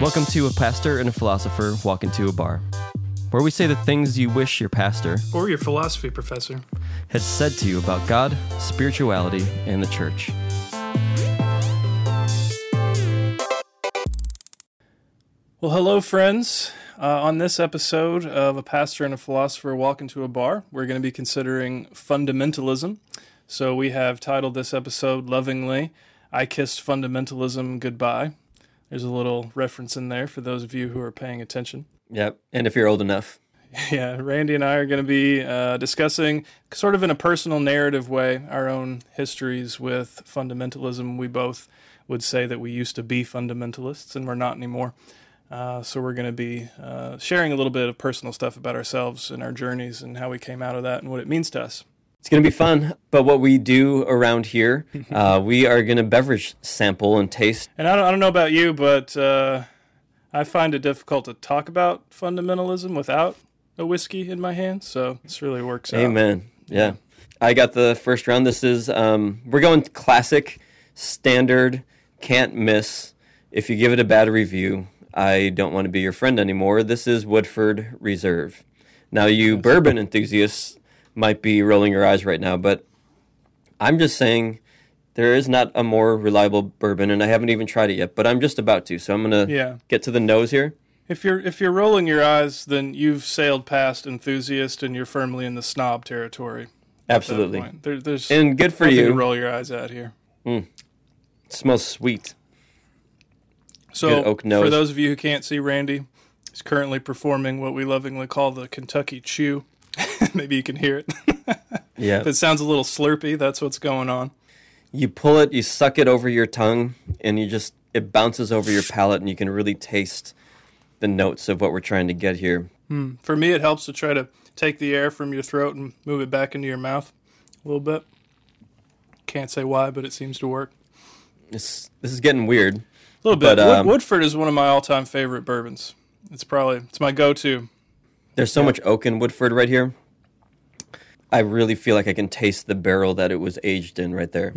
Welcome to A Pastor and a Philosopher Walk into a Bar, where we say the things you wish your pastor Or your philosophy professor. had said to you about God, spirituality, and the church. Well, hello, friends. Uh, on this episode of A Pastor and a Philosopher Walk into a Bar, we're going to be considering fundamentalism. So we have titled this episode lovingly, I Kissed Fundamentalism Goodbye. There's a little reference in there for those of you who are paying attention. Yep, and if you're old enough. Yeah, Randy and I are going to be uh, discussing, sort of in a personal narrative way, our own histories with fundamentalism. We both would say that we used to be fundamentalists and we're not anymore. Uh, so we're going to be uh, sharing a little bit of personal stuff about ourselves and our journeys and how we came out of that and what it means to us. It's going to be fun, but what we do around here, uh, we are going to beverage sample and taste. And I don't, I don't know about you, but uh, I find it difficult to talk about fundamentalism without a whiskey in my hand. So this really works out. Amen. Yeah. I got the first round. This is, um, we're going classic, standard, can't miss. If you give it a bad review, I don't want to be your friend anymore. This is Woodford Reserve. Now, you bourbon enthusiasts might be rolling your eyes right now, but I'm just saying there is not a more reliable bourbon, and I haven't even tried it yet, but I'm just about to. So I'm going to Yeah. get to the nose here. If you're if you're rolling your eyes, then you've sailed past enthusiast and you're firmly in the snob territory. Absolutely. There, there's And good for you. roll your eyes out here. Mm. It smells sweet. So for those of you who can't see Randy, he's currently performing what we lovingly call the Kentucky Chew. Maybe you can hear it. Yeah. if it sounds a little slurpy, that's what's going on. you pull it, you suck it over your tongue, and you just it bounces over your palate, and you can really taste the notes of what we're trying to get here. For me, it helps to try to take the air from your throat and move it back into your mouth a little bit. Can't say why, but it seems to work. This this is getting weird. A little bit. But, um, Woodford is one of my all-time favorite bourbons. It's probably it's my go-to. There's so much oak in Woodford right here. I really feel like I can taste the barrel that it was aged in right there.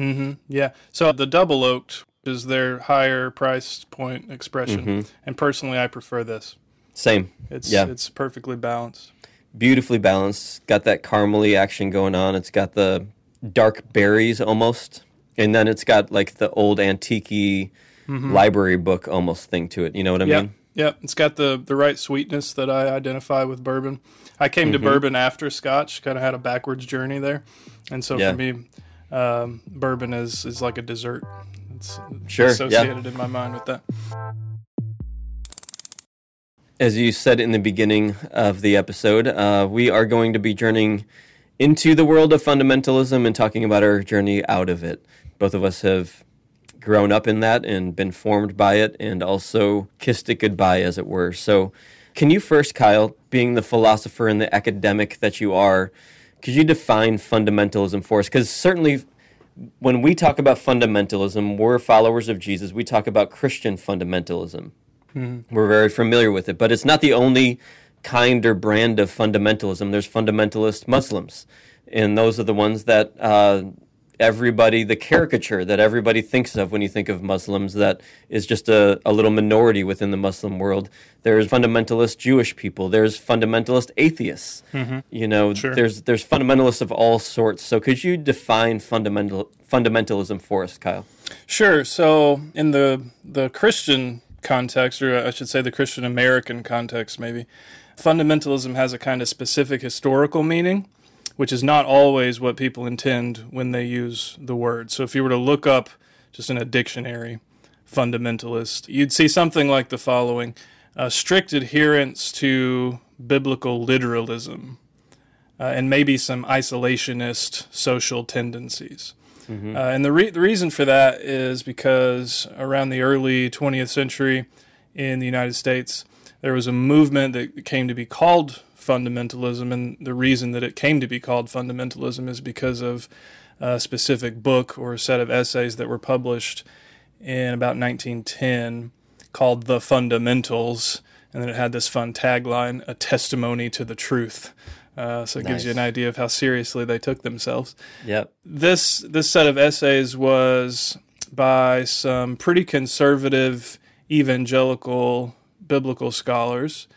Yeah. So the double oaked is their higher price point expression, and personally, I prefer this. Same. It's Mm-hmm. Yeah. it's perfectly balanced. Beautifully balanced. Got that caramely action going on. It's got the dark berries almost. And then it's got like the old antique library book almost thing to it. You know what I Yep. mean? Yep. It's got the the right sweetness that I identify with bourbon. I came Mm-hmm. to bourbon after Scotch. Kind of had a backwards journey there, and so Yeah. for me, um, bourbon is is like a dessert. It's Sure, yeah. associated in my mind with that. As you said in the beginning of the episode, uh, we are going to be journeying into the world of fundamentalism and talking about our journey out of it. Both of us have grown up in that and been formed by it and also kissed it goodbye, as it were. So, can you first, Kyle, being the philosopher and the academic that you are, could you define fundamentalism for us? Because certainly when we talk about fundamentalism, we're followers of Jesus. We talk about Christian fundamentalism. We're very familiar with it, but it's not the only kind or brand of fundamentalism. There's fundamentalist Muslims, and those are the ones that uh, everybody, the caricature that everybody thinks of when you think of Muslims, that is just a, a little minority within the Muslim world. There's fundamentalist Jewish people. There's fundamentalist atheists. Mm-hmm. You know, Sure. there's there's fundamentalists of all sorts. So could you define fundamental fundamentalism for us, Kyle? Sure. So, in the the Christian context, or I should say the Christian American context, maybe, fundamentalism has a kind of specific historical meaning, which is not always what people intend when they use the word. So, if you were to look up just in a dictionary, fundamentalist, you'd see something like the following: uh, strict adherence to biblical literalism, uh, and maybe some isolationist social tendencies. Uh, and the, re- the reason for that is because around the early 20th century in the United States, there was a movement that came to be called fundamentalism. And the reason that it came to be called fundamentalism is because of a specific book or a set of essays that were published in about 1910 called The Fundamentals. And then it had this fun tagline, a testimony to the truth Uh, so it gives you an idea of how seriously they took themselves. Yep. This this set of essays was by some pretty conservative evangelical biblical scholars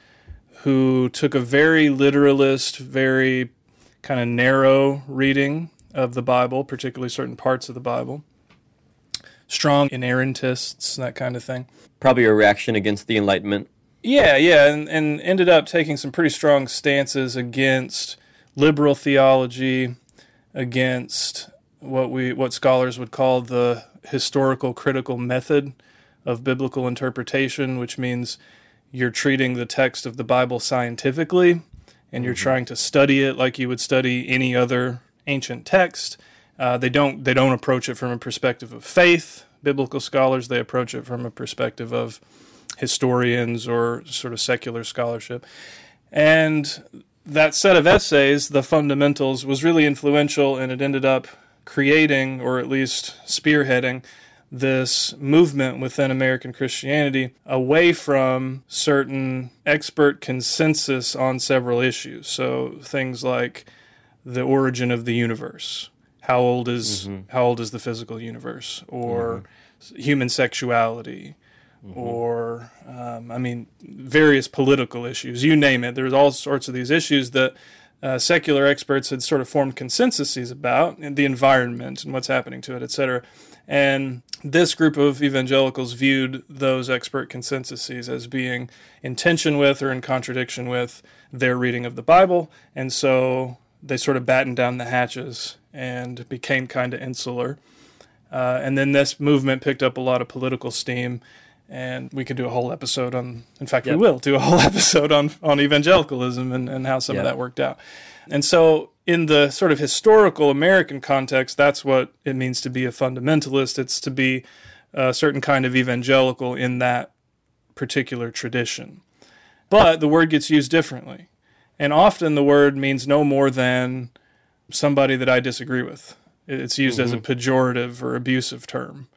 who took a very literalist, very kind of narrow reading of the Bible, particularly certain parts of the Bible. Strong inerrantists, that kind of thing. Probably a reaction against the Enlightenment. Yeah, yeah, and, and ended up taking some pretty strong stances against liberal theology, against what we what scholars would call the historical critical method of biblical interpretation, which means you're treating the text of the Bible scientifically and you're trying to study it like you would study any other ancient text. Uh, they don't they don't approach it from a perspective of faith. Biblical scholars they approach it from a perspective of historians or sort of secular scholarship. And that set of essays, The Fundamentals, was really influential and it ended up creating, or at least spearheading, this movement within American Christianity away from certain expert consensus on several issues. So things like the origin of the universe. How old is how old is the physical universe, or human sexuality, or um, I mean, various political issues. You name it. There's all sorts of these issues that uh, secular experts had sort of formed consensuses about, and the environment and what's happening to it, et cetera. And this group of evangelicals viewed those expert consensuses as being in tension with or in contradiction with their reading of the Bible, and so they sort of battened down the hatches and became kind of insular. Uh, and then this movement picked up a lot of political steam, and we could do a whole episode on. In fact, Yep. we will do a whole episode on on evangelicalism and, and how some Yep. of that worked out. And so, in the sort of historical American context, that's what it means to be a fundamentalist. It's to be a certain kind of evangelical in that particular tradition. But the word gets used differently. And often the word means no more than somebody that I disagree with. It's used as a pejorative or abusive term.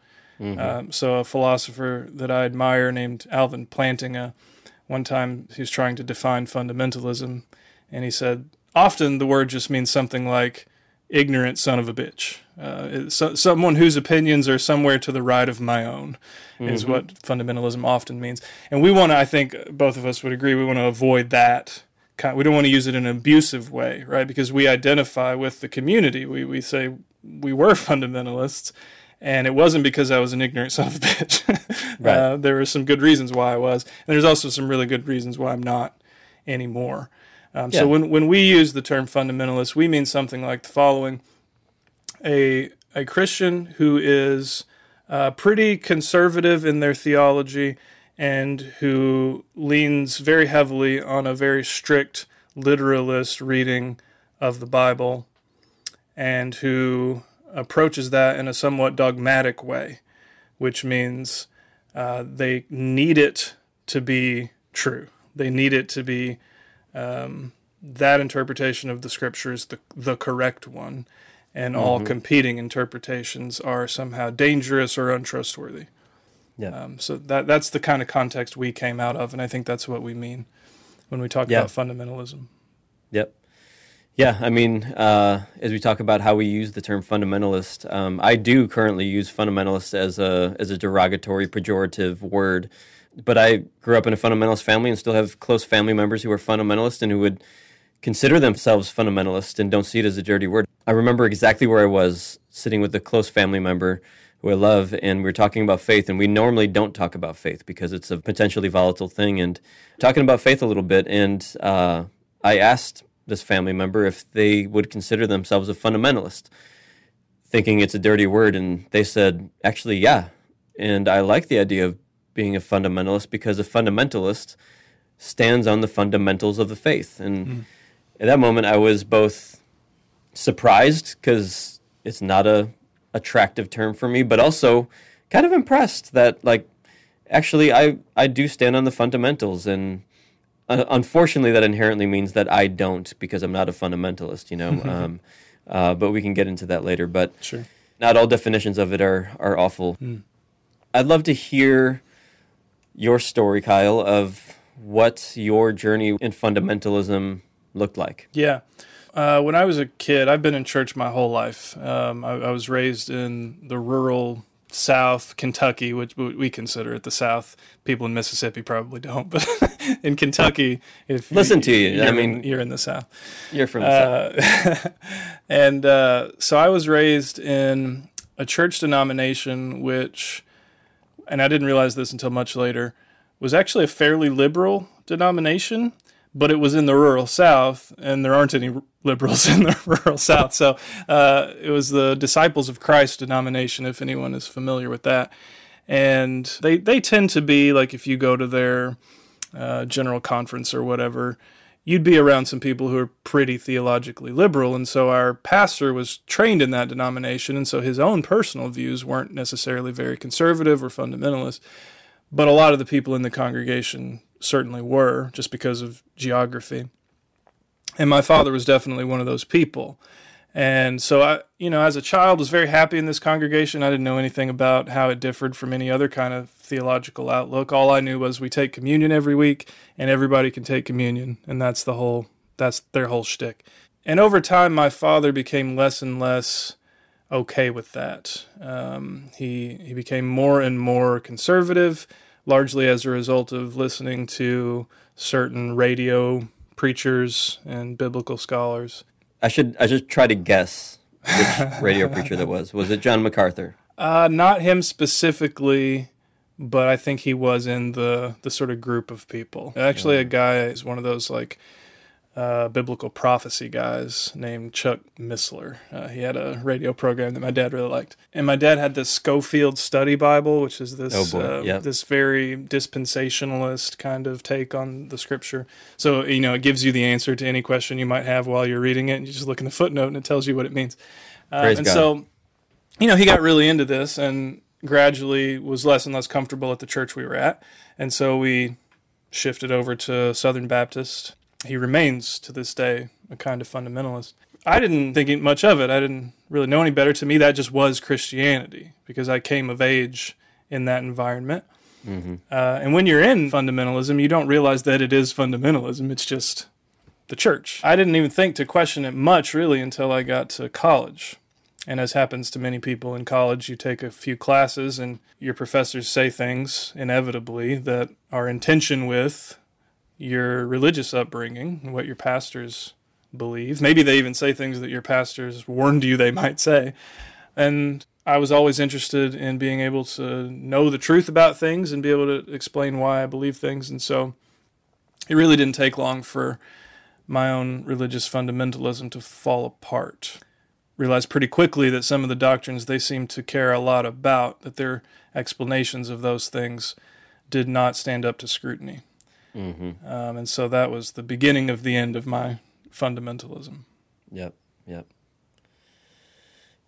Um, so a philosopher that I admire named Alvin Plantinga, one time he was trying to define fundamentalism, and he said, often the word just means something like ignorant son of a bitch. Uh, so, someone whose opinions are somewhere to the right of my own is what fundamentalism often means. And we want to, I think both of us would agree, we want to avoid that. kind- We don't want to use it in an abusive way, right? Because we identify with the community. We, we say we were fundamentalists, and it wasn't because I was an ignorant son of a bitch. Right. uh, there were some good reasons why I was, and there's also some really good reasons why I'm not anymore. Um, Yeah. So when when we use the term fundamentalist, we mean something like the following: a a Christian who is uh, pretty conservative in their theology and who leans very heavily on a very strict literalist reading of the Bible, and who approaches that in a somewhat dogmatic way, which means uh, they need it to be true. They need it to be um, that interpretation of the scriptures, the the correct one, and all competing interpretations are somehow dangerous or untrustworthy. Yeah. Um, so that that's the kind of context we came out of, and I think that's what we mean when we talk Yeah. about fundamentalism. Yep. Yeah, I mean, uh, as we talk about how we use the term fundamentalist, um, I do currently use fundamentalist as a as a derogatory, pejorative word. But I grew up in a fundamentalist family and still have close family members who are fundamentalist and who would consider themselves fundamentalist and don't see it as a dirty word. I remember exactly where I was sitting with a close family member who I love, and we were talking about faith. And we normally don't talk about faith because it's a potentially volatile thing. And talking about faith a little bit, and uh, I asked this family member if they would consider themselves a fundamentalist, thinking it's a dirty word. And they said, actually, yeah. And I like the idea of being a fundamentalist because a fundamentalist stands on the fundamentals of the faith. And at that moment, I was both surprised because it's not a attractive term for me, but also kind of impressed that like actually I I do stand on the fundamentals and uh, unfortunately that inherently means that I don't because I'm not a fundamentalist, you know. um, uh, but we can get into that later. But Sure. not all definitions of it are are awful. I'd love to hear your story, Kyle, of what your journey in fundamentalism looked like. Yeah. Uh, when I was a kid, I've been in church my whole life. Um, I, I, was raised in the rural South, Kentucky, which we consider it the South. People in Mississippi probably don't, but in Kentucky, if listen you, to you, I mean, in, you're in the South. You're from the uh, South, and uh, so I was raised in a church denomination which, and I didn't realize this until much later, was actually a fairly liberal denomination but it was in the rural South, and there aren't any liberals in the rural South. So uh, it was the Disciples of Christ denomination, if anyone is familiar with that. And they, they tend to be like if you go to their uh, general conference or whatever, you'd be around some people who are pretty theologically liberal. And so our pastor was trained in that denomination. And so his own personal views weren't necessarily very conservative or fundamentalist. But a lot of the people in the congregation certainly were, just because of geography. And my father was definitely one of those people. And so I, you know, as a child was very happy in this congregation. I didn't know anything about how it differed from any other kind of theological outlook. All I knew was we take communion every week and everybody can take communion. And that's the whole, that's their whole shtick. And over time, my father became less and less okay with that. Um, he, he became more and more conservative largely as a result of listening to certain radio preachers and biblical scholars. I should I should try to guess which radio preacher that was. Was it John MacArthur? Uh, not him specifically, but I think he was in the the sort of group of people. Actually, yeah. a guy is one of those like uh, biblical prophecy guys named Chuck Missler. Uh, he had a radio program that my dad really liked, and my dad had this Scofield Study Bible, which is this oh uh, yep. this very dispensationalist kind of take on the Scripture. So you know, it gives you the answer to any question you might have while you're reading it. And you just look in the footnote, and it tells you what it means. Uh, and God. so, you know, he got really into this, and gradually was less and less comfortable at the church we were at, and so we shifted over to Southern Baptist he remains to this day a kind of fundamentalist. I didn't think much of it. I didn't really know any better. To me, that just was Christianity because I came of age in that environment. Mm-hmm. Uh, and when you're in fundamentalism, you don't realize that it is fundamentalism. It's just the church. I didn't even think to question it much really until I got to college. And as happens to many people in college, you take a few classes and your professors say things inevitably that are in tension with your religious upbringing what your pastors believe. Maybe they even say things that your pastors warned you they might say. And I was always interested in being able to know the truth about things and be able to explain why I believe things. And so it really didn't take long for my own religious fundamentalism to fall apart. Realized pretty quickly that some of the doctrines they seemed to care a lot about, that their explanations of those things did not stand up to scrutiny. Mm-hmm. Um, and so that was the beginning of the end of my fundamentalism. Yep, yep.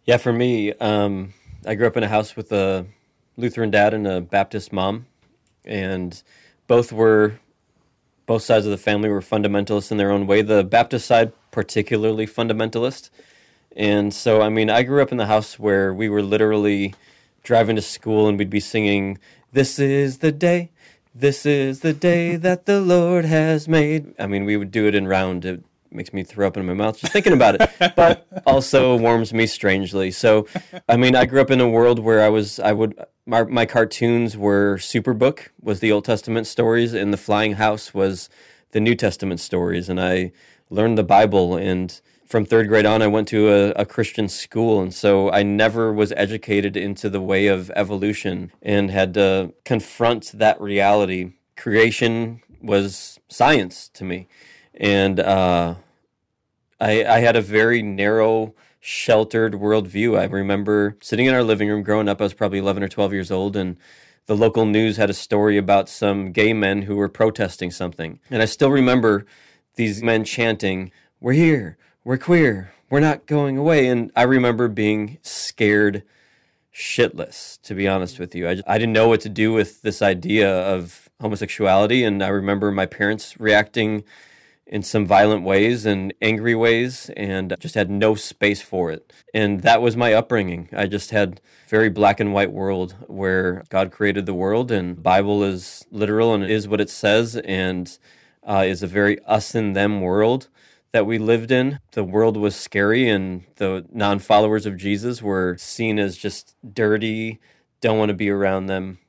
Yeah, for me, um, I grew up in a house with a Lutheran dad and a Baptist mom, and both were both sides of the family were fundamentalists in their own way. The Baptist side, particularly fundamentalist. And so, I mean, I grew up in the house where we were literally driving to school and we'd be singing, This is the day this is the day that the Lord has made. I mean, we would do it in round. It makes me throw up in my mouth just thinking about it, but also warms me strangely. So, I mean, I grew up in a world where I was, I would, my, my cartoons were Superbook, was the Old Testament stories, and The Flying House was the New Testament stories. And I learned the Bible and from third grade on, I went to a, a, Christian school, and so I never was educated into the way of evolution and had to confront that reality. Creation was science to me, and uh, I, I had a very narrow, sheltered worldview. I remember sitting in our living room growing up. I was probably 11 or 12 years old, and the local news had a story about some gay men who were protesting something. And I still remember these men chanting, We're here we're queer. We're not going away. And I remember being scared shitless, to be honest with you. I, just, I didn't know what to do with this idea of homosexuality. And I remember my parents reacting in some violent ways and angry ways and just had no space for it. And that was my upbringing. I just had very black and white world where God created the world and Bible is literal and is what it says and uh, is a very us and them world that we lived in. The world was scary, and the non followers of Jesus were seen as just dirty, don't want to be around them.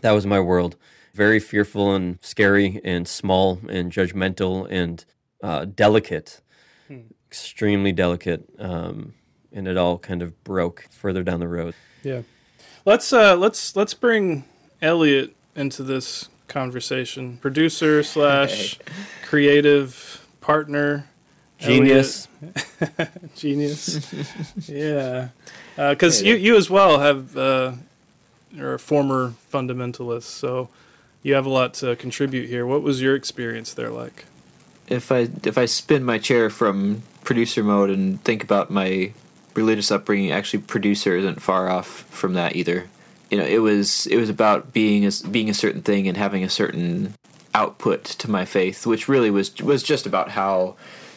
That was my world. Very fearful and scary and small and judgmental and uh, delicate, hmm. extremely delicate. Um, and it all kind of broke further down the road. Yeah. Let's uh, let's let's bring Elliot into this conversation. Producer slash creative partner. Genius. Genius. yeah. Because uh, you, you as well have, uh, you're a former fundamentalist, so you have a lot to contribute here. What was your experience there like? If I if I spin my chair from producer mode and think about my religious upbringing, actually, producer isn't far off from that either you know it was it was about being a, being a certain thing and having a certain output to my faith, which really was was just about how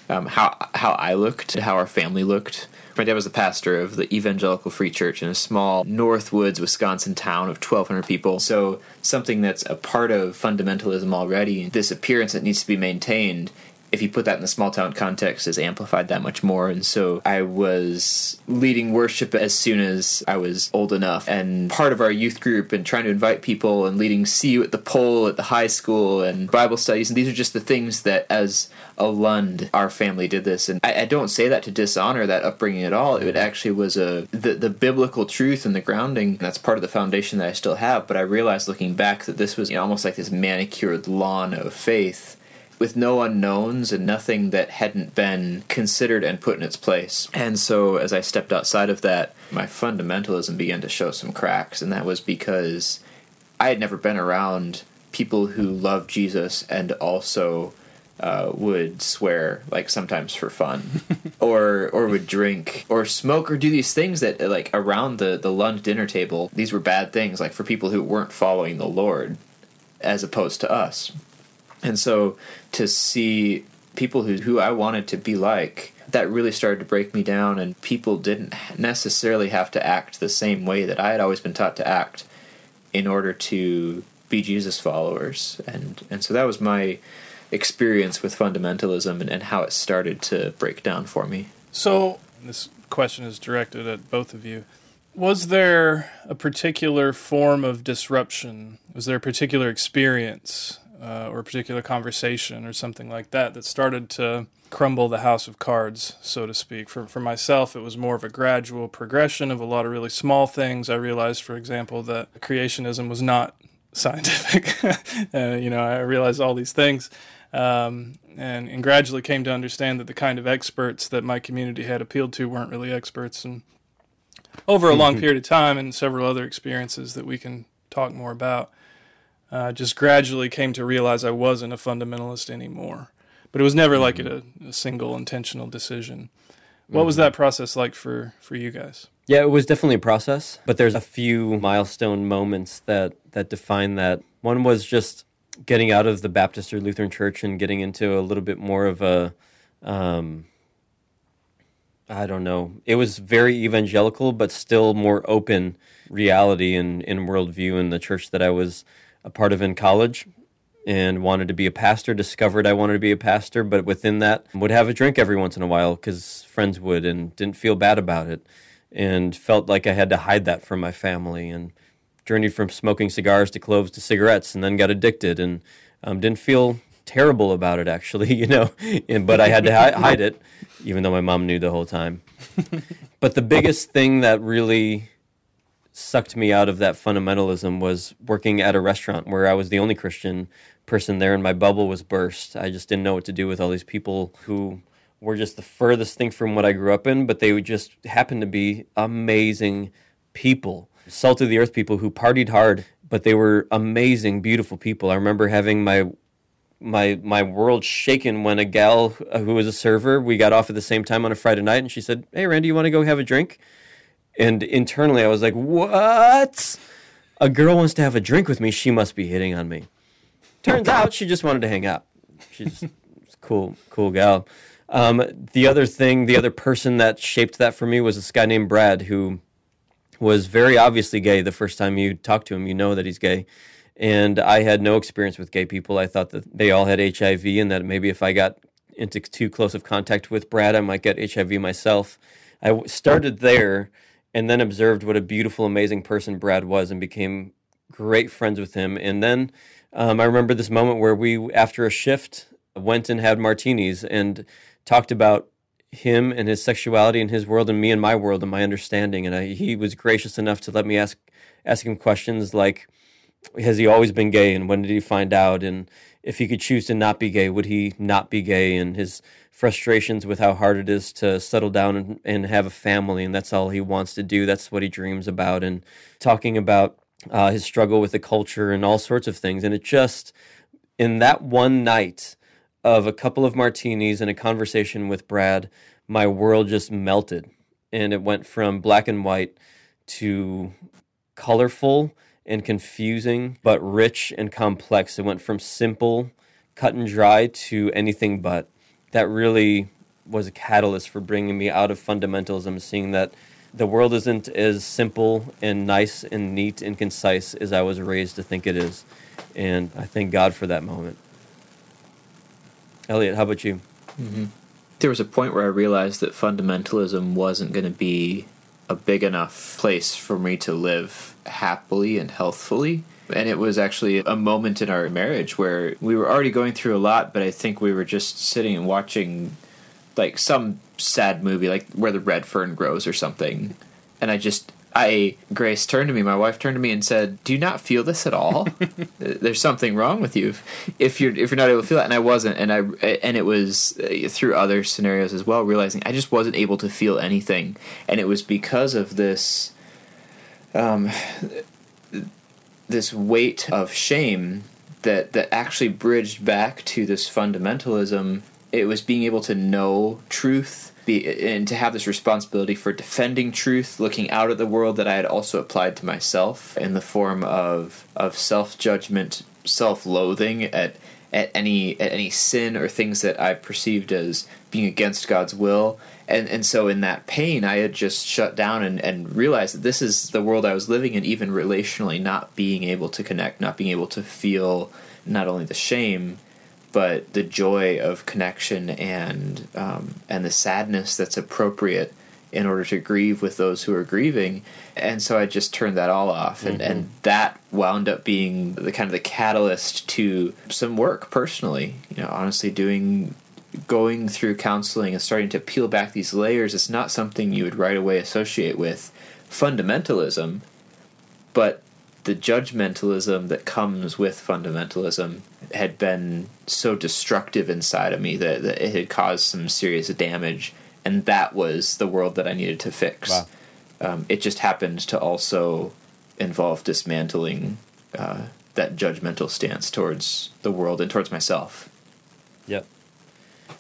um, how how I looked, how our family looked. My dad was the pastor of the Evangelical Free Church in a small Northwoods, Wisconsin town of 1,200 people. So something that's a part of fundamentalism already, this appearance that needs to be maintained, if you put that in the small town context, is amplified that much more. And so I was leading worship as soon as I was old enough, and part of our youth group, and trying to invite people, and leading See You at the pole at the high school, and Bible studies. And these are just the things that, as a Lund, our family did this. And I, I don't say that to dishonor that upbringing at all. It actually was a the, the biblical truth and the grounding. That's part of the foundation that I still have. But I realized looking back that this was you know, almost like this manicured lawn of faith with no unknowns and nothing that hadn't been considered and put in its place. And so as I stepped outside of that, my fundamentalism began to show some cracks, and that was because I had never been around people who loved Jesus and also uh, would swear like sometimes for fun or or would drink or smoke or do these things that like around the the Lund dinner table these were bad things like for people who weren't following the Lord as opposed to us and so to see people who, who I wanted to be like, that really started to break me down, and people didn't necessarily have to act the same way that I had always been taught to act in order to be Jesus followers. And, and so that was my experience with fundamentalism and, and how it started to break down for me. So, this question is directed at both of you. Was there a particular form of disruption? Was there a particular experience uh, or a particular conversation or something like that that started to crumble the house of cards, so to speak. For for myself, it was more of a gradual progression of a lot of really small things. I realized, for example, that creationism was not scientific. uh, you know, I realized all these things. Um, and, and gradually came to understand that the kind of experts that my community had appealed to weren't really experts. And over a long period of time and several other experiences that we can talk more about, uh, just gradually came to realize I wasn't a fundamentalist anymore. But it was never mm-hmm. like a, a, single intentional decision. What mm-hmm. was that process like for, for you guys? Yeah, it was definitely a process, but there's a few milestone moments that, that define that. One was just getting out of the Baptist or Lutheran church and getting into a little bit more of a, um, I don't know. It was very evangelical, but still more open reality and in worldview in the church that I was a part of in college and wanted to be a pastor discovered i wanted to be a pastor but within that would have a drink every once in a while because friends would and didn't feel bad about it and felt like i had to hide that from my family and journeyed from smoking cigars to cloves to cigarettes and then got addicted and um, didn't feel terrible about it actually you know and, but i had to hi- hide it even though my mom knew the whole time. But the biggest thing that really sucked me out of that fundamentalism was working at a restaurant where I was the only Christian person there and my bubble was burst. I just didn't know what to do with all these people who were just the furthest thing from what I grew up in, but they would just happen to be amazing people. Salt of the earth people who partied hard, but they were amazing, beautiful people. I remember having my my my world shaken when a gal who was a server, we got off at the same time on a Friday night and she said, "Hey Randy, you want to go have a drink?" And internally, I was like, what? A girl wants to have a drink with me. She must be hitting on me. Turns out she just wanted to hang out. She's cool, cool gal. Um, the other thing, the other person that shaped that for me was this guy named Brad who was very obviously gay the first time you talk to him. You know that he's gay. And I had no experience with gay people. I thought that they all had HIV and that maybe if I got into too close of contact with Brad, I might get HIV myself. I started there and then observed what a beautiful, amazing person Brad was and became great friends with him. And then um, I remember this moment where we, after a shift, went and had martinis and talked about him and his sexuality and his world and me and my world and my understanding. And I, he was gracious enough to let me ask ask him questions like, "Has he always been gay? And when did he find out? And if he could choose to not be gay, would he not be gay? And his frustrations with how hard it is to settle down and, and have a family, and that's all he wants to do. That's what he dreams about. And talking about uh, his struggle with the culture and all sorts of things. And it just in that one night of a couple of martinis and a conversation with Brad, my world just melted. And it went from black and white to colorful and confusing, but rich and complex. It went from simple, cut and dry to anything but. That really was a catalyst for bringing me out of fundamentalism, seeing that the world isn't as simple and nice and neat and concise as I was raised to think it is. And I thank God for that moment. Elliot, how about you? Mm-hmm. There was a point where I realized that fundamentalism wasn't going to be a big enough place for me to live happily and healthfully. And it was actually a moment in our marriage where we were already going through a lot, but I think we were just sitting and watching like some sad movie, like where the red fern grows or something. And I just I Grace turned to me, my wife turned to me and said, "Do you not feel this at all? There's something wrong with you if you're if you're not able to feel that." And I wasn't, and I and it was uh, through other scenarios as well, realizing I just wasn't able to feel anything, and it was because of this, um, this weight of shame that that actually bridged back to this fundamentalism. It was being able to know truth be and to have this responsibility for defending truth, looking out at the world that I had also applied to myself in the form of of self judgment, self loathing at at any at any sin or things that I perceived as being against God's will. And and so in that pain I had just shut down and, and realized that this is the world I was living in, even relationally, not being able to connect, not being able to feel not only the shame but the joy of connection and um, and the sadness that's appropriate in order to grieve with those who are grieving and so i just turned that all off and, mm-hmm. and that wound up being the kind of the catalyst to some work personally you know honestly doing going through counseling and starting to peel back these layers is not something you would right away associate with fundamentalism but the judgmentalism that comes with fundamentalism had been so destructive inside of me that, that it had caused some serious damage, and that was the world that I needed to fix. Wow. Um, it just happened to also involve dismantling uh, that judgmental stance towards the world and towards myself.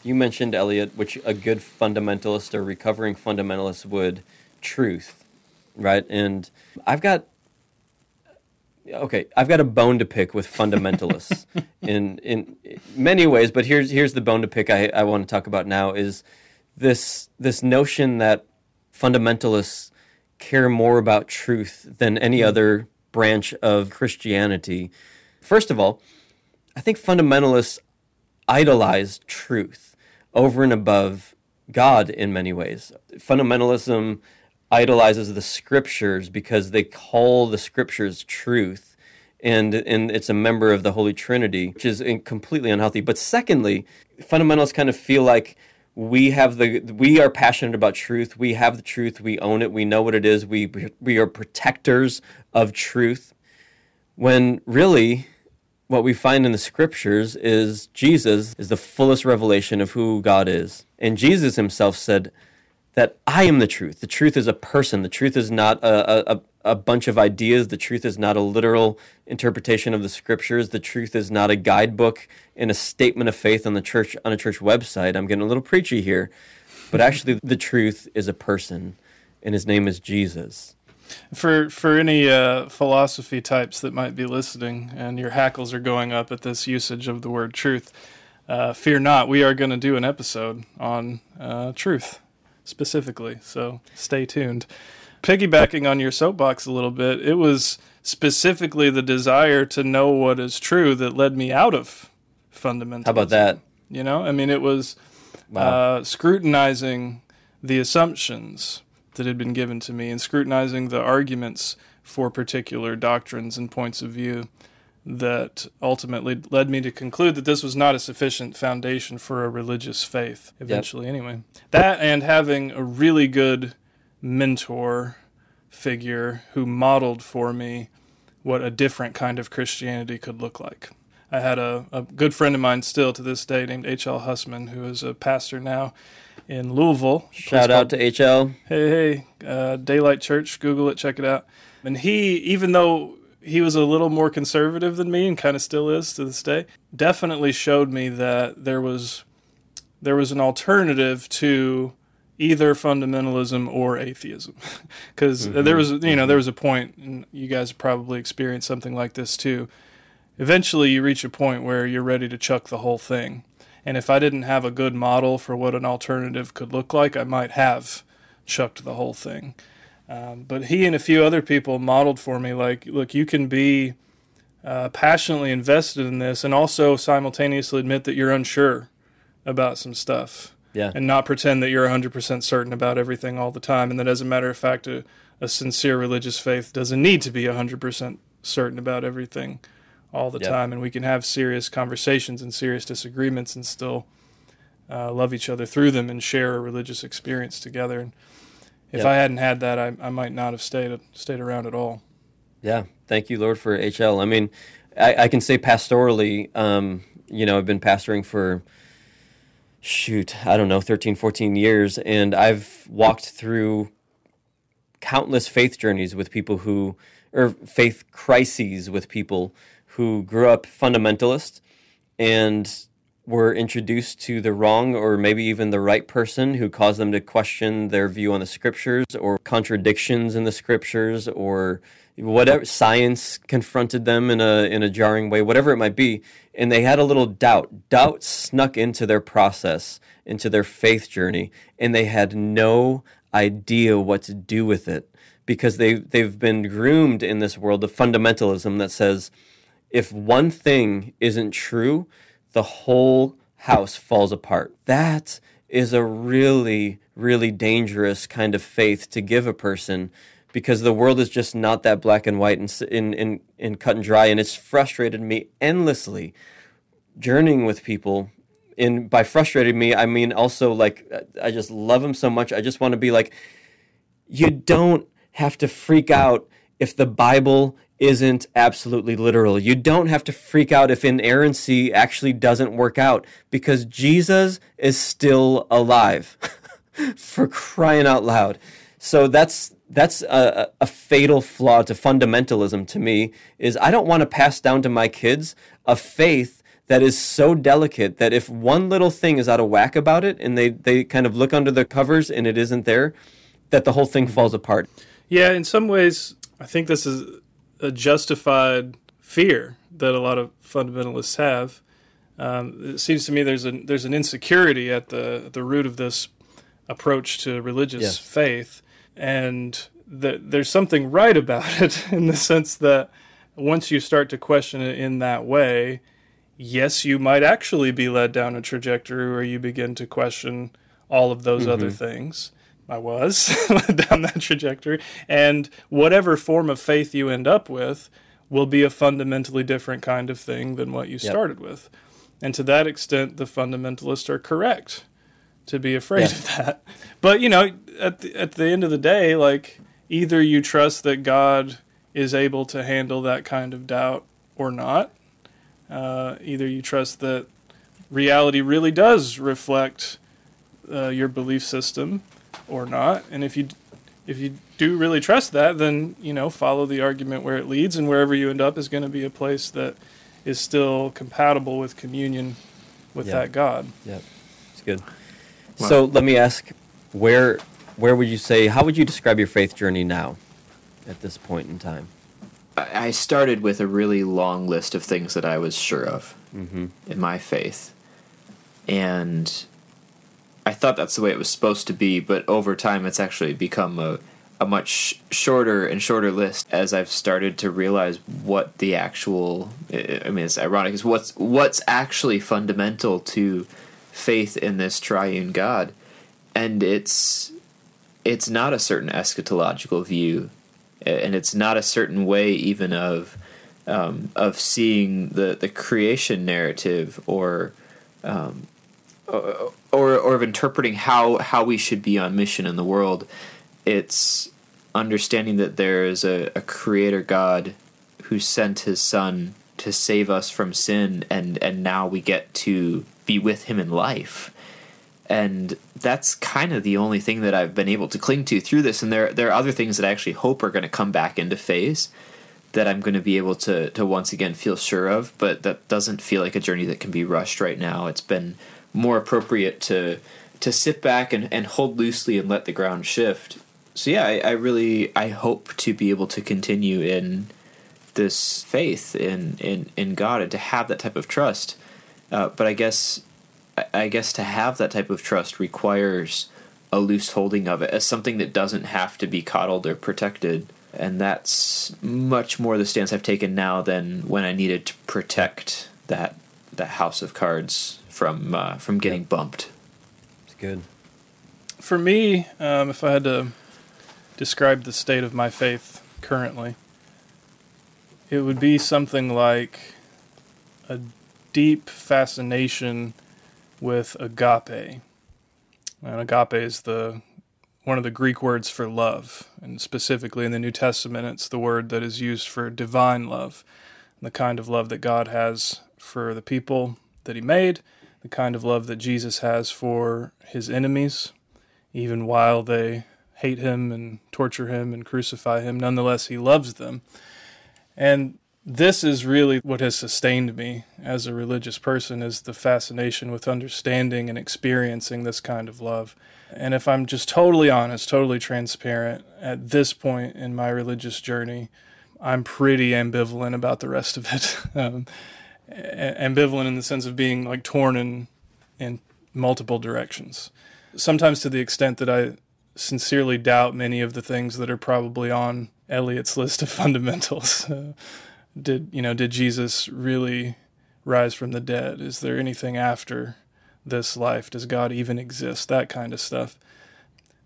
You mentioned Elliot, which a good fundamentalist or recovering fundamentalist would truth, right? And I've got okay, I've got a bone to pick with fundamentalists in in many ways, but here's here's the bone to pick I, I want to talk about now is this this notion that fundamentalists care more about truth than any hmm. other branch of Christianity. First of all, I think fundamentalists idolize truth over and above God in many ways. Fundamentalism idolizes the scriptures because they call the scriptures truth and and it's a member of the holy trinity which is completely unhealthy. But secondly fundamentalists kind of feel like we have the we are passionate about truth. We have the truth. We own it. We know what it is. We we are protectors of truth. When really what we find in the scriptures is Jesus is the fullest revelation of who God is and Jesus himself said that I am the truth. The truth is a person. The truth is not a, a, a bunch of ideas. The truth is not a literal interpretation of the scriptures. The truth is not a guidebook and a statement of faith on the church on a church website. I'm getting a little preachy here, but actually, the truth is a person, and his name is Jesus. For for any uh, philosophy types that might be listening, and your hackles are going up at this usage of the word truth, uh, fear not. We are going to do an episode on uh, truth specifically. So stay tuned. Piggybacking on your soapbox a little bit, it was specifically the desire to know what is true that led me out of fundamentalism. How about that? You know, I mean, it was Wow. uh, scrutinizing the assumptions that had been given to me and scrutinizing the arguments for particular doctrines and points of view that ultimately led me to conclude that this was not a sufficient foundation for a religious faith, eventually, anyway. That and having a really good mentor figure who modeled for me what a different kind of Christianity could look like. I had a, a good friend of mine still to this day named H.L. Hussman, who is a pastor now in Louisville. Shout out to HL. Hey, hey, uh, Daylight Church. Google it, check it out. And he, even though he was a little more conservative than me and kind of still is to this day, definitely showed me that there was there was an alternative to either fundamentalism or atheism. Because there was, you know, there was a point, and you guys probably experienced something like this too. Eventually, you reach a point where you're ready to chuck the whole thing. And if I didn't have a good model for what an alternative could look like, I might have chucked the whole thing. Um, but he and a few other people modeled for me, like, look, you can be uh, passionately invested in this and also simultaneously admit that you're unsure about some stuff Yeah. and not pretend that you're 100% certain about everything all the time. And that, as a matter of fact, a, a sincere religious faith doesn't need to be 100% certain about everything all the Yeah. time. And we can have serious conversations and serious disagreements and still uh, love each other through them and share a religious experience together. And if Yep. I hadn't had that, I, I might not have stayed stayed around at all. Yeah, thank you, Lord, for HL. I mean, I, I can say pastorally, um, you know, I've been pastoring for, shoot, I don't know, 13, 14 years, and I've walked through countless faith journeys with people who, or faith crises with people who grew up fundamentalist and were introduced to the wrong or maybe even the right person who caused them to question their view on the scriptures or contradictions in the scriptures or whatever science confronted them in a in a jarring way whatever it might be. And they had a little doubt. Doubt snuck into their process into their faith journey and they had no idea what to do with it because they they've been groomed in this world of fundamentalism that says if one thing isn't true, the whole house falls apart. That is a really, really dangerous kind of faith to give a person because the world is just not that black and white and, in, in, in cut and dry. And it's frustrated me endlessly journeying with people. And by frustrated me, I mean also like I just love them so much. I just want to be like, you don't have to freak out if the Bible isn't absolutely literal. You don't have to freak out if inerrancy actually doesn't work out because Jesus is still alive. For crying out loud. So that's that's a, a fatal flaw to fundamentalism to me is I don't want to pass down to my kids a faith that is so delicate that if one little thing is out of whack about it and they, they kind of look under the covers and it isn't there, that the whole thing falls apart. Yeah, in some ways, I think this is a justified fear that a lot of fundamentalists have. Um, it seems to me there's a there's an insecurity at the at the root of this approach to religious Yes. faith, and that there's something right about it in the sense that once you start to question it in that way, yes, you might actually be led down a trajectory where you begin to question all of those other things. I was down that trajectory. And whatever form of faith you end up with will be a fundamentally different kind of thing than what you started with. And to that extent, the fundamentalists are correct to be afraid Yeah. of that. But, you know, at the, at the end of the day, like, either you trust that God is able to handle that kind of doubt or not. Uh, either you trust that reality really does reflect uh, your belief system or not. And if you if you do really trust that, then you know follow the argument where it leads, and wherever you end up is going to be a place that is still compatible with communion with Yeah. that God. Yep, it's good. So let me ask, where where would you say? How would you describe your faith journey now, at this point in time? I I started with a really long list of things that I was sure of mm-hmm. in my faith. And I thought that's the way it was supposed to be, but over time it's actually become a, a much shorter and shorter list as I've started to realize what the actual I mean it's ironic is what's what's actually fundamental to faith in this triune God. And it's it's not a certain eschatological view and it's not a certain way even of um, of seeing the the creation narrative or um, Uh, or, or of interpreting how how we should be on mission in the world it's understanding that there is a, a creator God who sent his son to save us from sin and and now we get to be with him in life. And that's kind of the only thing that I've been able to cling to through this and there there are other things that I actually hope are going to come back into phase that I'm going to be able to to once again feel sure of but that doesn't feel like a journey that can be rushed right now. It's been more appropriate to to sit back and, and hold loosely and let the ground shift so yeah, I, I really I hope to be able to continue in this faith in in in God and to have that type of trust. Uh, but I guess I guess to have that type of trust requires a loose holding of it as something that doesn't have to be coddled or protected. And that's much more the stance I've taken now than when I needed to protect that that house of cards from uh, from getting bumped. It's good. For me, um, if I had to describe the state of my faith currently, it would be something like a deep fascination with agape. And agape is the one of the Greek words for love, and specifically in the New Testament, it's the word that is used for divine love, the kind of love that God has for the people that He made, the kind of love that Jesus has for His enemies, even while they hate him and torture him and crucify him. Nonetheless, he loves them. And this is really what has sustained me as a religious person is the fascination with understanding and experiencing this kind of love. And if I'm just totally honest, totally transparent, at this point in my religious journey, I'm pretty ambivalent about the rest of it. um, ambivalent in the sense of being like torn in in multiple directions. Sometimes to the extent that I sincerely doubt many of the things that are probably on Elliot's list of fundamentals. Uh, did you know? Did Jesus really rise from the dead? Is there anything after this life? Does God even exist? That kind of stuff.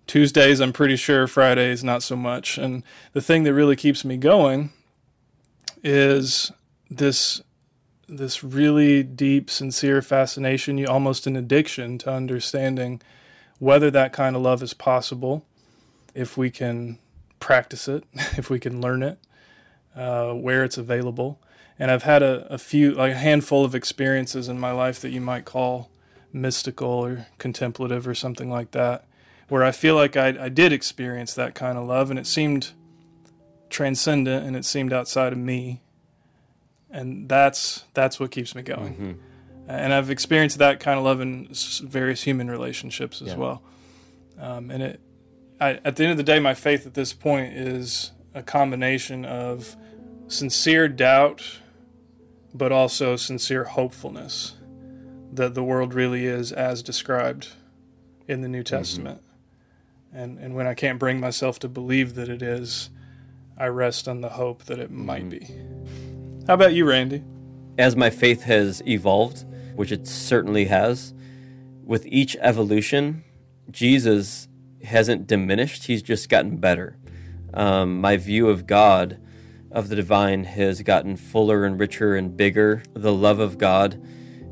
Tuesdays, I'm pretty sure. Fridays, not so much. And the thing that really keeps me going is this this really deep, sincere fascination, you almost an addiction to understanding whether that kind of love is possible, if we can practice it, if we can learn it, uh, where it's available. And I've had a, a few, like a handful of experiences in my life that you might call mystical or contemplative or something like that, where I feel like I, I did experience that kind of love and it seemed transcendent and it seemed outside of me. And that's that's what keeps me going. Mm-hmm and I've experienced that kind of love in various human relationships as yeah. well. Um, and it, I, at the end of the day, my faith at this point is a combination of sincere doubt, but also sincere hopefulness that the world really is as described in the New mm-hmm. Testament. Mm-hmm. And and when I can't bring myself to believe that it is, I rest on the hope that it mm-hmm. might be. How about you, Randy? As my faith has evolved, which it certainly has, with each evolution, Jesus hasn't diminished, he's just gotten better. Um, my view of God, of the divine, has gotten fuller and richer and bigger. The love of God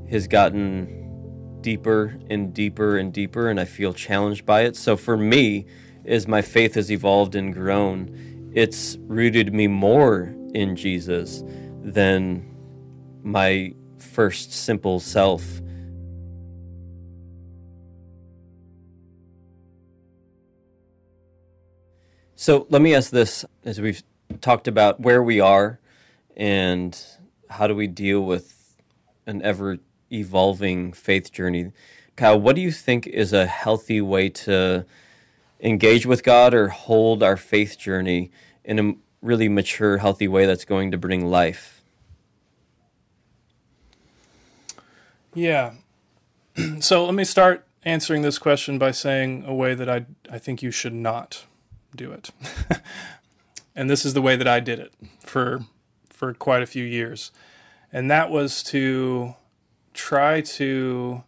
has gotten deeper and deeper and deeper, and I feel challenged by it. So for me, as my faith has evolved and grown, it's rooted me more in Jesus than my first simple self. So let me ask this as we've talked about where we are and how do we deal with an ever evolving faith journey. Kyle, what do you think is a healthy way to engage with God or hold our faith journey in a really mature, healthy way that's going to bring life? Yeah. so let me start answering this question by saying a way that I, I think you should not do it. and this is the way that I did it for for quite a few years. And that was to try to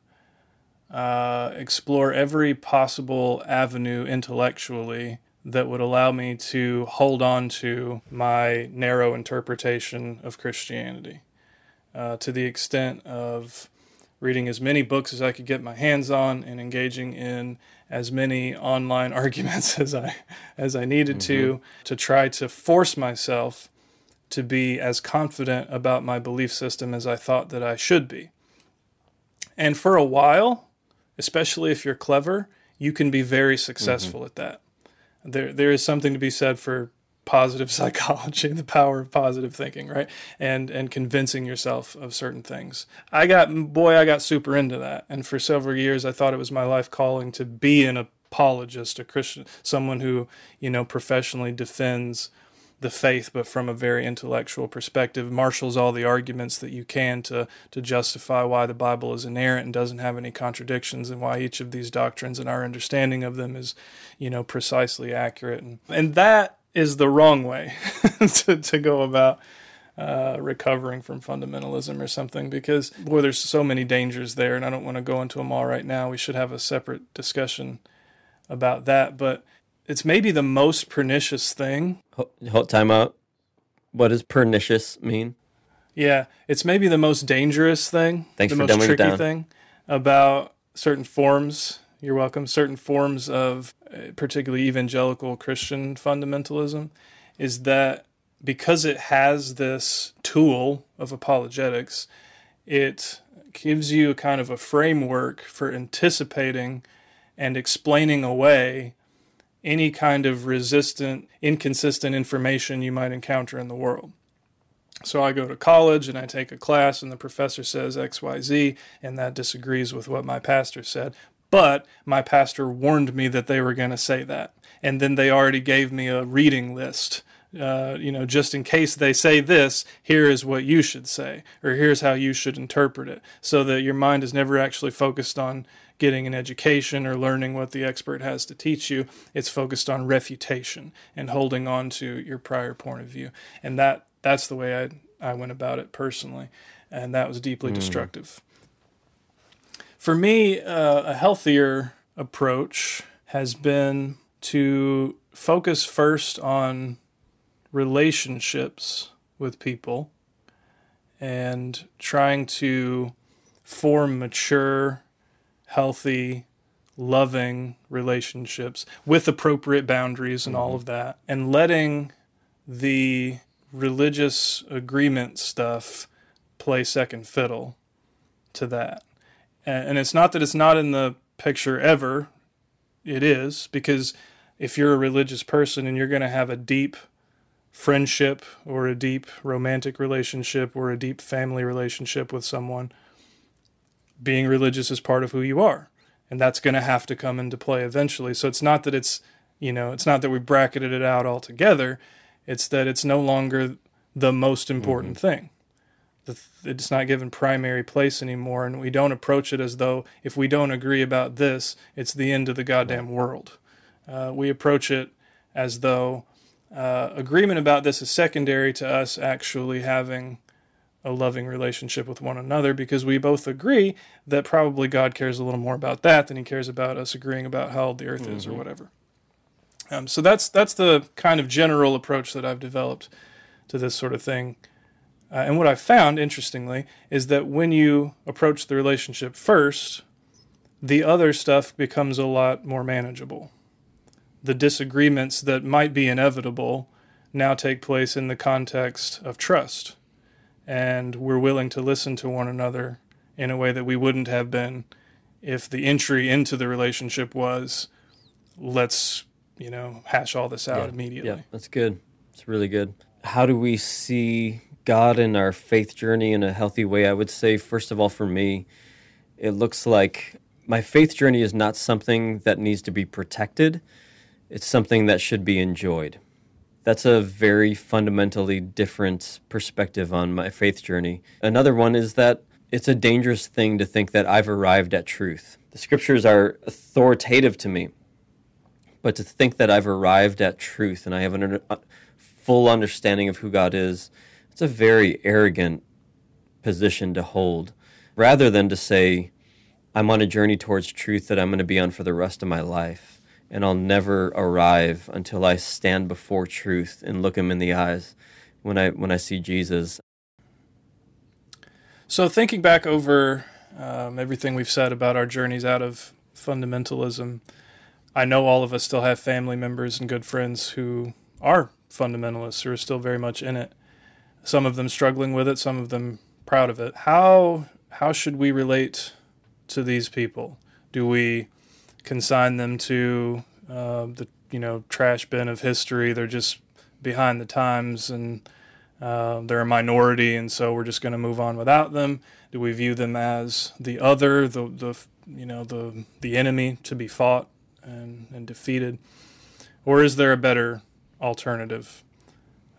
uh, explore every possible avenue intellectually that would allow me to hold on to my narrow interpretation of Christianity uh, to the extent of reading as many books as I could get my hands on and engaging in as many online arguments as I as I needed mm-hmm. to to try to force myself to be as confident about my belief system as I thought that I should be. And for a while, especially if you're clever, you can be very successful mm-hmm. at that. There there is something to be said for positive psychology, the power of positive thinking, right? And and convincing yourself of certain things. I got boy, I got super into that. And for several years I thought it was my life calling to be an apologist, a Christian, someone who, you know, professionally defends the faith, but from a very intellectual perspective, marshals all the arguments that you can to to justify why the Bible is inerrant and doesn't have any contradictions, and why each of these doctrines and our understanding of them is, you know, precisely accurate. And and that is the wrong way to, to go about uh, recovering from fundamentalism or something because boy there's so many dangers there and i don't want to go into them all right now. We should have a separate discussion about that but it's maybe the most pernicious thing. Hold time out. What does pernicious mean? Yeah it's maybe the most dangerous thing Thanks the most tricky thing about certain forms you're welcome certain forms of uh, particularly evangelical Christian fundamentalism, is that because it has this tool of apologetics, it gives you a kind of a framework for anticipating and explaining away any kind of resistant, inconsistent information you might encounter in the world. So I go to college and I take a class, and the professor says XYZ, and that disagrees with what my pastor said. But my pastor warned me that they were going to say that. And then they already gave me a reading list. Uh, you know, just in case they say this, here is what you should say, or here's how you should interpret it, so that your mind is never actually focused on getting an education or learning what the expert has to teach you. It's focused on refutation and holding on to your prior point of view. And that that's the way I I went about it personally, and that was deeply mm. destructive. For me, uh, a healthier approach has been to focus first on relationships with people and trying to form mature, healthy, loving relationships with appropriate boundaries and mm-hmm. all of that, and letting the religious agreement stuff play second fiddle to that and it's not that it's not in the picture ever. It is because if you're a religious person and you're going to have a deep friendship or a deep romantic relationship or a deep family relationship with someone being religious is part of who you are. And that's going to have to come into play eventually. So it's not that it's you know it's not that we bracketed it out altogether. It's that it's no longer the most important mm-hmm. thing it's not given primary place anymore, and we don't approach it as though if we don't agree about this, it's the end of the goddamn world. Uh, we approach it as though uh, agreement about this is secondary to us actually having a loving relationship with one another because we both agree that probably God cares a little more about that than he cares about us agreeing about how old the earth mm-hmm. is or mm-hmm. whatever. Um, so that's that's the kind of general approach that I've developed to this sort of thing. Uh, and what I found, interestingly, is that when you approach the relationship first, the other stuff becomes a lot more manageable. The disagreements that might be inevitable now take place in the context of trust. And we're willing to listen to one another in a way that we wouldn't have been if the entry into the relationship was let's, you know, hash all this out yeah, immediately. Yeah, that's good. It's really good. How do we see God and our faith journey in a healthy way, I would say, first of all, for me, it looks like my faith journey is not something that needs to be protected, it's something that should be enjoyed. That's a very fundamentally different perspective on my faith journey. Another one is that it's a dangerous thing to think that I've arrived at truth. The scriptures are authoritative to me, But to think that I've arrived at truth and I have a uh, full understanding of who God is, it's a very arrogant position to hold. Rather than to say, I'm on a journey towards truth that I'm going to be on for the rest of my life. And I'll never arrive until I stand before truth and look him in the eyes when I when I see Jesus. So thinking back over um, everything we've said about our journeys out of fundamentalism, I know all of us still have family members and good friends who are fundamentalists who are still very much in it. Some of them struggling with it, some of them proud of it. How how should we relate to these people? Do we consign them to uh, the you know trash bin of history? They're just behind the times and uh, they're a minority, and so we're just going to move on without them. Do we view them as the other, the the you know the the enemy to be fought and, and defeated, or is there a better alternative?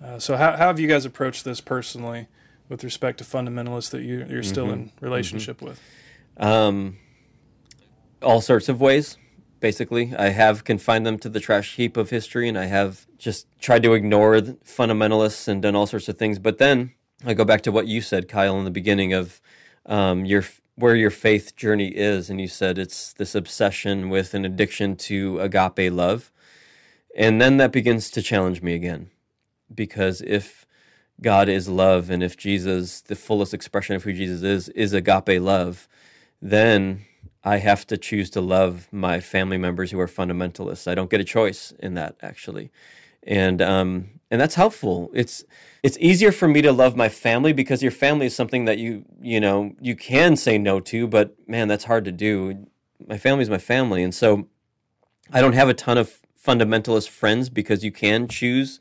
Uh, so how, how have you guys approached this personally with respect to fundamentalists that you, you're still mm-hmm. in relationship mm-hmm. with? Um, all sorts of ways basically. I have confined them to the trash heap of history, and I have just tried to ignore fundamentalists and done all sorts of things. But then I go back to what you said, Kyle, in the beginning of um, your where your faith journey is, and you said it's this obsession with an addiction to agape love, and then that begins to challenge me again, because if God is love, and if Jesus, the fullest expression of who Jesus is, is agape love, then I have to choose to love my family members who are fundamentalists. I don't get a choice in that actually, and um, and that's helpful. It's it's easier for me to love my family because your family is something that you you know you can say no to, but man, that's hard to do. My family is my family, and so I don't have a ton of fundamentalist friends because you can choose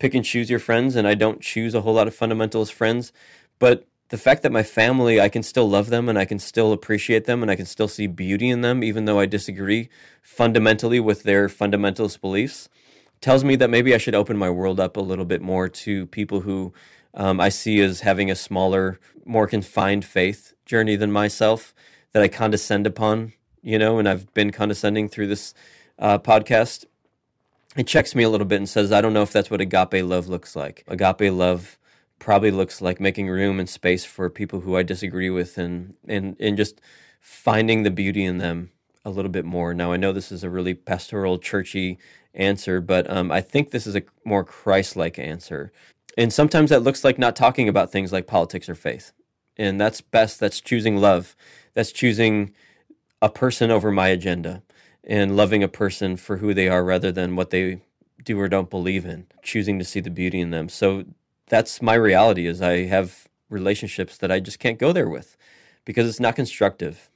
pick and choose your friends, and I don't choose a whole lot of fundamentalist friends, but the fact that my family, I can still love them and I can still appreciate them and I can still see beauty in them, even though I disagree fundamentally with their fundamentalist beliefs, tells me that maybe I should open my world up a little bit more to people who um, I see as having a smaller, more confined faith journey than myself that I condescend upon, you know, and I've been condescending through this uh, podcast. It checks me a little bit and says, I don't know if that's what agape love looks like. Agape love probably looks like making room and space for people who I disagree with and and and just finding the beauty in them a little bit more. Now I know this is a really pastoral churchy answer, but um, I think this is a more Christ-like answer. And sometimes that looks like not talking about things like politics or faith. And that's best. That's choosing love. That's choosing a person over my agenda and loving a person for who they are rather than what they do or don't believe in, choosing to see the beauty in them. So that's my reality is I have relationships that I just can't go there with because it's not constructive.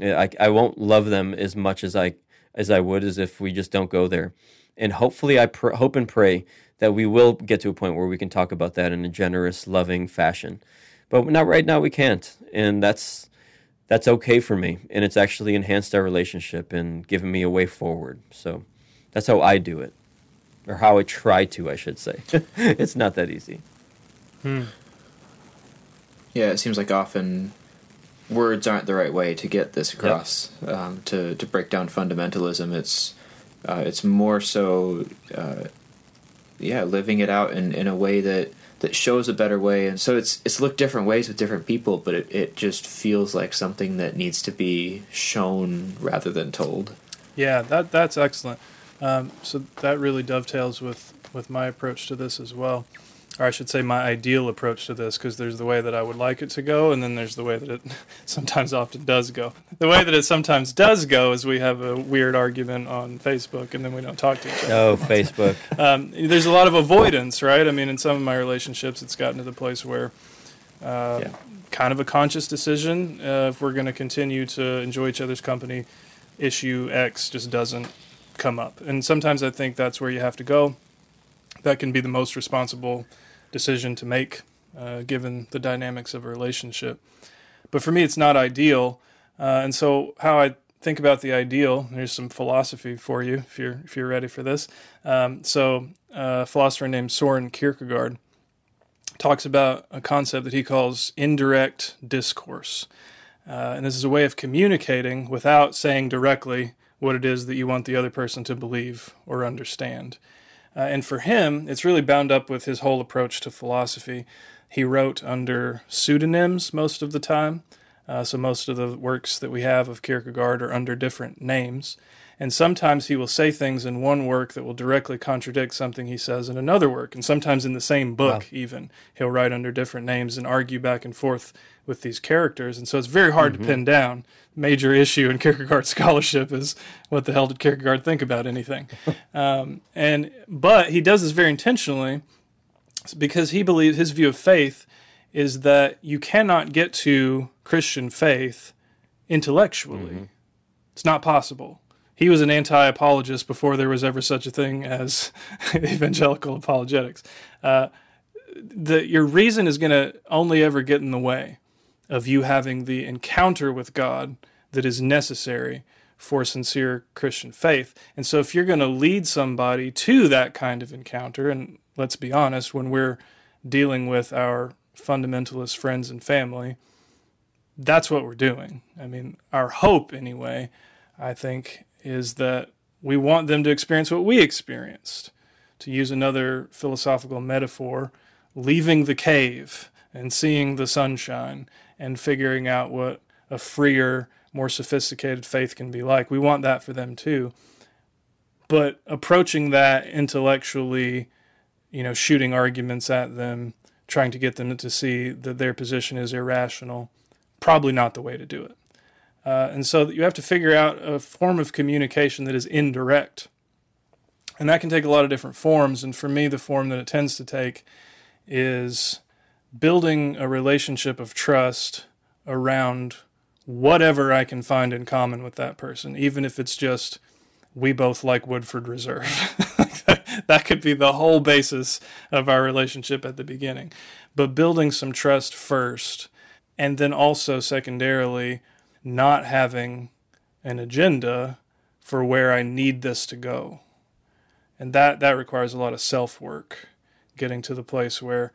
I, I won't love them as much as I as I would as if we just don't go there. And hopefully, I pr- hope and pray that we will get to a point where we can talk about that in a generous, loving fashion. But not right now. We can't, and that's that's okay for me. And it's actually enhanced our relationship and given me a way forward. So that's how I do it, or how I try to, I should say. it's not that easy. Hmm. Yeah, it seems like often words aren't the right way to get this across. Yep. Um, to to break down fundamentalism, it's uh, it's more so, uh, yeah, living it out in, in a way that that shows a better way. And so it's it's looked different ways with different people, but it, it just feels like something that needs to be shown rather than told. Yeah, that that's excellent. Um, so that really dovetails with with my approach to this as well or I should say, my ideal approach to this, because there's the way that I would like it to go, and then there's the way that it sometimes often does go. The way that it sometimes does go is we have a weird argument on Facebook, and then we don't talk to each other. Oh, Facebook. um, there's a lot of avoidance, right? I mean, in some of my relationships, it's gotten to the place where uh, yeah. kind of a conscious decision, uh, if we're going to continue to enjoy each other's company, issue X just doesn't come up. And sometimes I think that's where you have to go. That can be the most responsible decision to make, uh, given the dynamics of a relationship. But for me, it's not ideal. Uh, and so, how I think about the ideal, here's some philosophy for you if you're if you're ready for this. Um, so, uh, a philosopher named Soren Kierkegaard talks about a concept that he calls indirect discourse. Uh, and this is a way of communicating without saying directly, what it is that you want the other person to believe or understand. Uh, and for him, it's really bound up with his whole approach to philosophy. He wrote under pseudonyms most of the time. Uh, so most of the works that we have of Kierkegaard are under different names. And sometimes he will say things in one work that will directly contradict something he says in another work. And sometimes in the same book, wow. even, he'll write under different names and argue back and forth with these characters. And so it's very hard mm-hmm. to pin down. Major issue in Kierkegaard scholarship is what the hell did Kierkegaard think about anything? um, and but he does this very intentionally because he believes his view of faith is that you cannot get to Christian faith intellectually. Mm-hmm. It's not possible. He was an anti apologist before there was ever such a thing as evangelical apologetics. Uh, the, your reason is going to only ever get in the way of you having the encounter with God that is necessary for sincere Christian faith. And so, if you're going to lead somebody to that kind of encounter, and let's be honest, when we're dealing with our fundamentalist friends and family, that's what we're doing. I mean, our hope, anyway, I think, is that we want them to experience what we experienced. To use another philosophical metaphor, leaving the cave and seeing the sunshine and figuring out what a freer, more sophisticated faith can be like. We want that for them too. But approaching that intellectually, you know, shooting arguments at them, trying to get them to see that their position is irrational, probably not the way to do it. Uh, and so you have to figure out a form of communication that is indirect. And that can take a lot of different forms. And for me, the form that it tends to take is building a relationship of trust around whatever I can find in common with that person, even if it's just we both like Woodford Reserve. that could be the whole basis of our relationship at the beginning. But building some trust first, and then also secondarily, not having an agenda for where I need this to go. And that, that requires a lot of self work, getting to the place where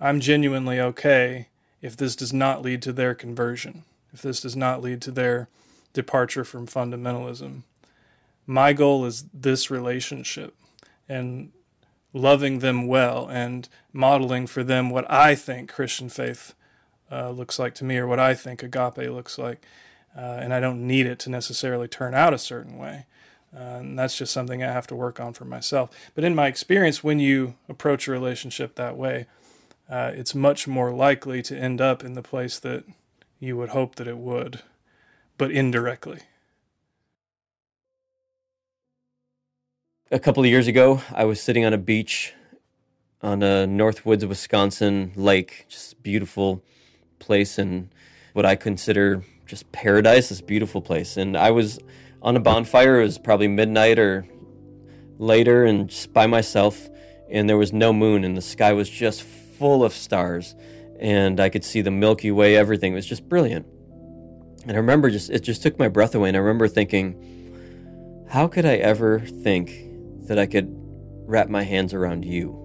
I'm genuinely okay if this does not lead to their conversion, if this does not lead to their departure from fundamentalism. My goal is this relationship and loving them well and modeling for them what I think Christian faith uh, looks like to me or what I think agape looks like. Uh, and I don't need it to necessarily turn out a certain way. Uh, and that's just something I have to work on for myself. But in my experience, when you approach a relationship that way, uh, it's much more likely to end up in the place that you would hope that it would, but indirectly. A couple of years ago, I was sitting on a beach on a Northwoods, Wisconsin lake, just beautiful place and what I consider just paradise, this beautiful place. And I was on a bonfire. It was probably midnight or later, and just by myself. And there was no moon, and the sky was just full of stars, and I could see the Milky Way. Everything it was just brilliant. And I remember just it just took my breath away. And I remember thinking, how could I ever think that I could wrap my hands around you?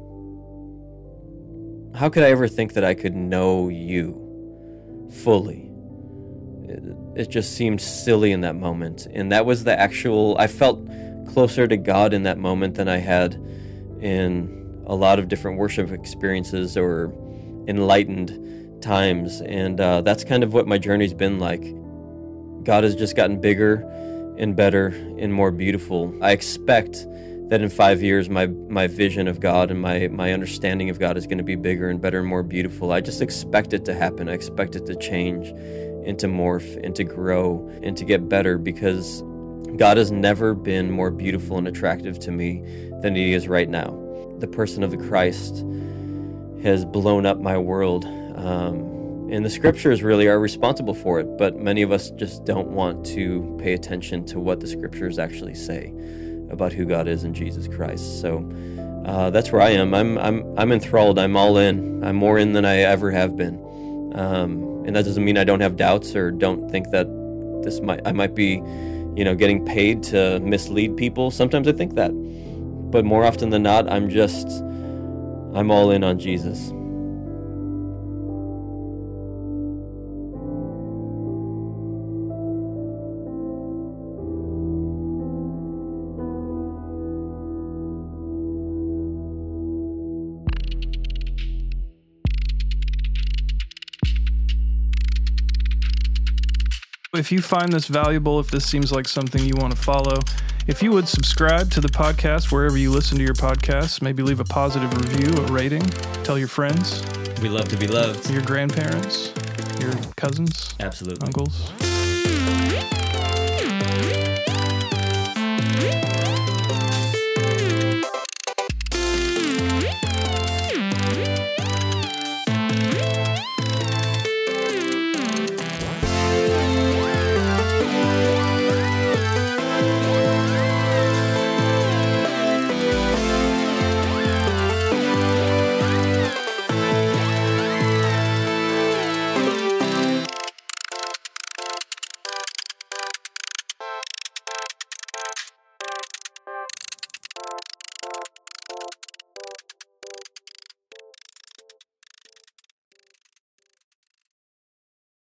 How could I ever think that I could know you fully? It, just seemed silly in that moment. And that was the actual, I felt closer to God in that moment than I had in a lot of different worship experiences or enlightened times. And uh, that's kind of what my journey's been like. God has just gotten bigger and better and more beautiful. I expect that in five years, my, my vision of God and my, my understanding of God is going to be bigger and better and more beautiful. I just expect it to happen. I expect it to change and to morph and to grow and to get better because God has never been more beautiful and attractive to me than He is right now the person of the Christ has blown up my world. Um, and the scriptures really are responsible for it, but many of us just don't want to pay attention to what the scriptures actually say about who God is in Jesus Christ. So uh, that's where I am. I'm, I'm, I'm enthralled. I'm all in. I'm more in than I ever have been. Um, and that doesn't mean I don't have doubts or don't think that this might I might be, you know, getting paid to mislead people. Sometimes I think that but more often than not, I'm just, I'm all in on Jesus. If you find this valuable, if this seems like something you want to follow, if you would subscribe to the podcast wherever you listen to your podcasts, maybe leave a positive review, a rating, tell your friends, We love to be loved. your grandparents, your cousins, Absolutely. uncles.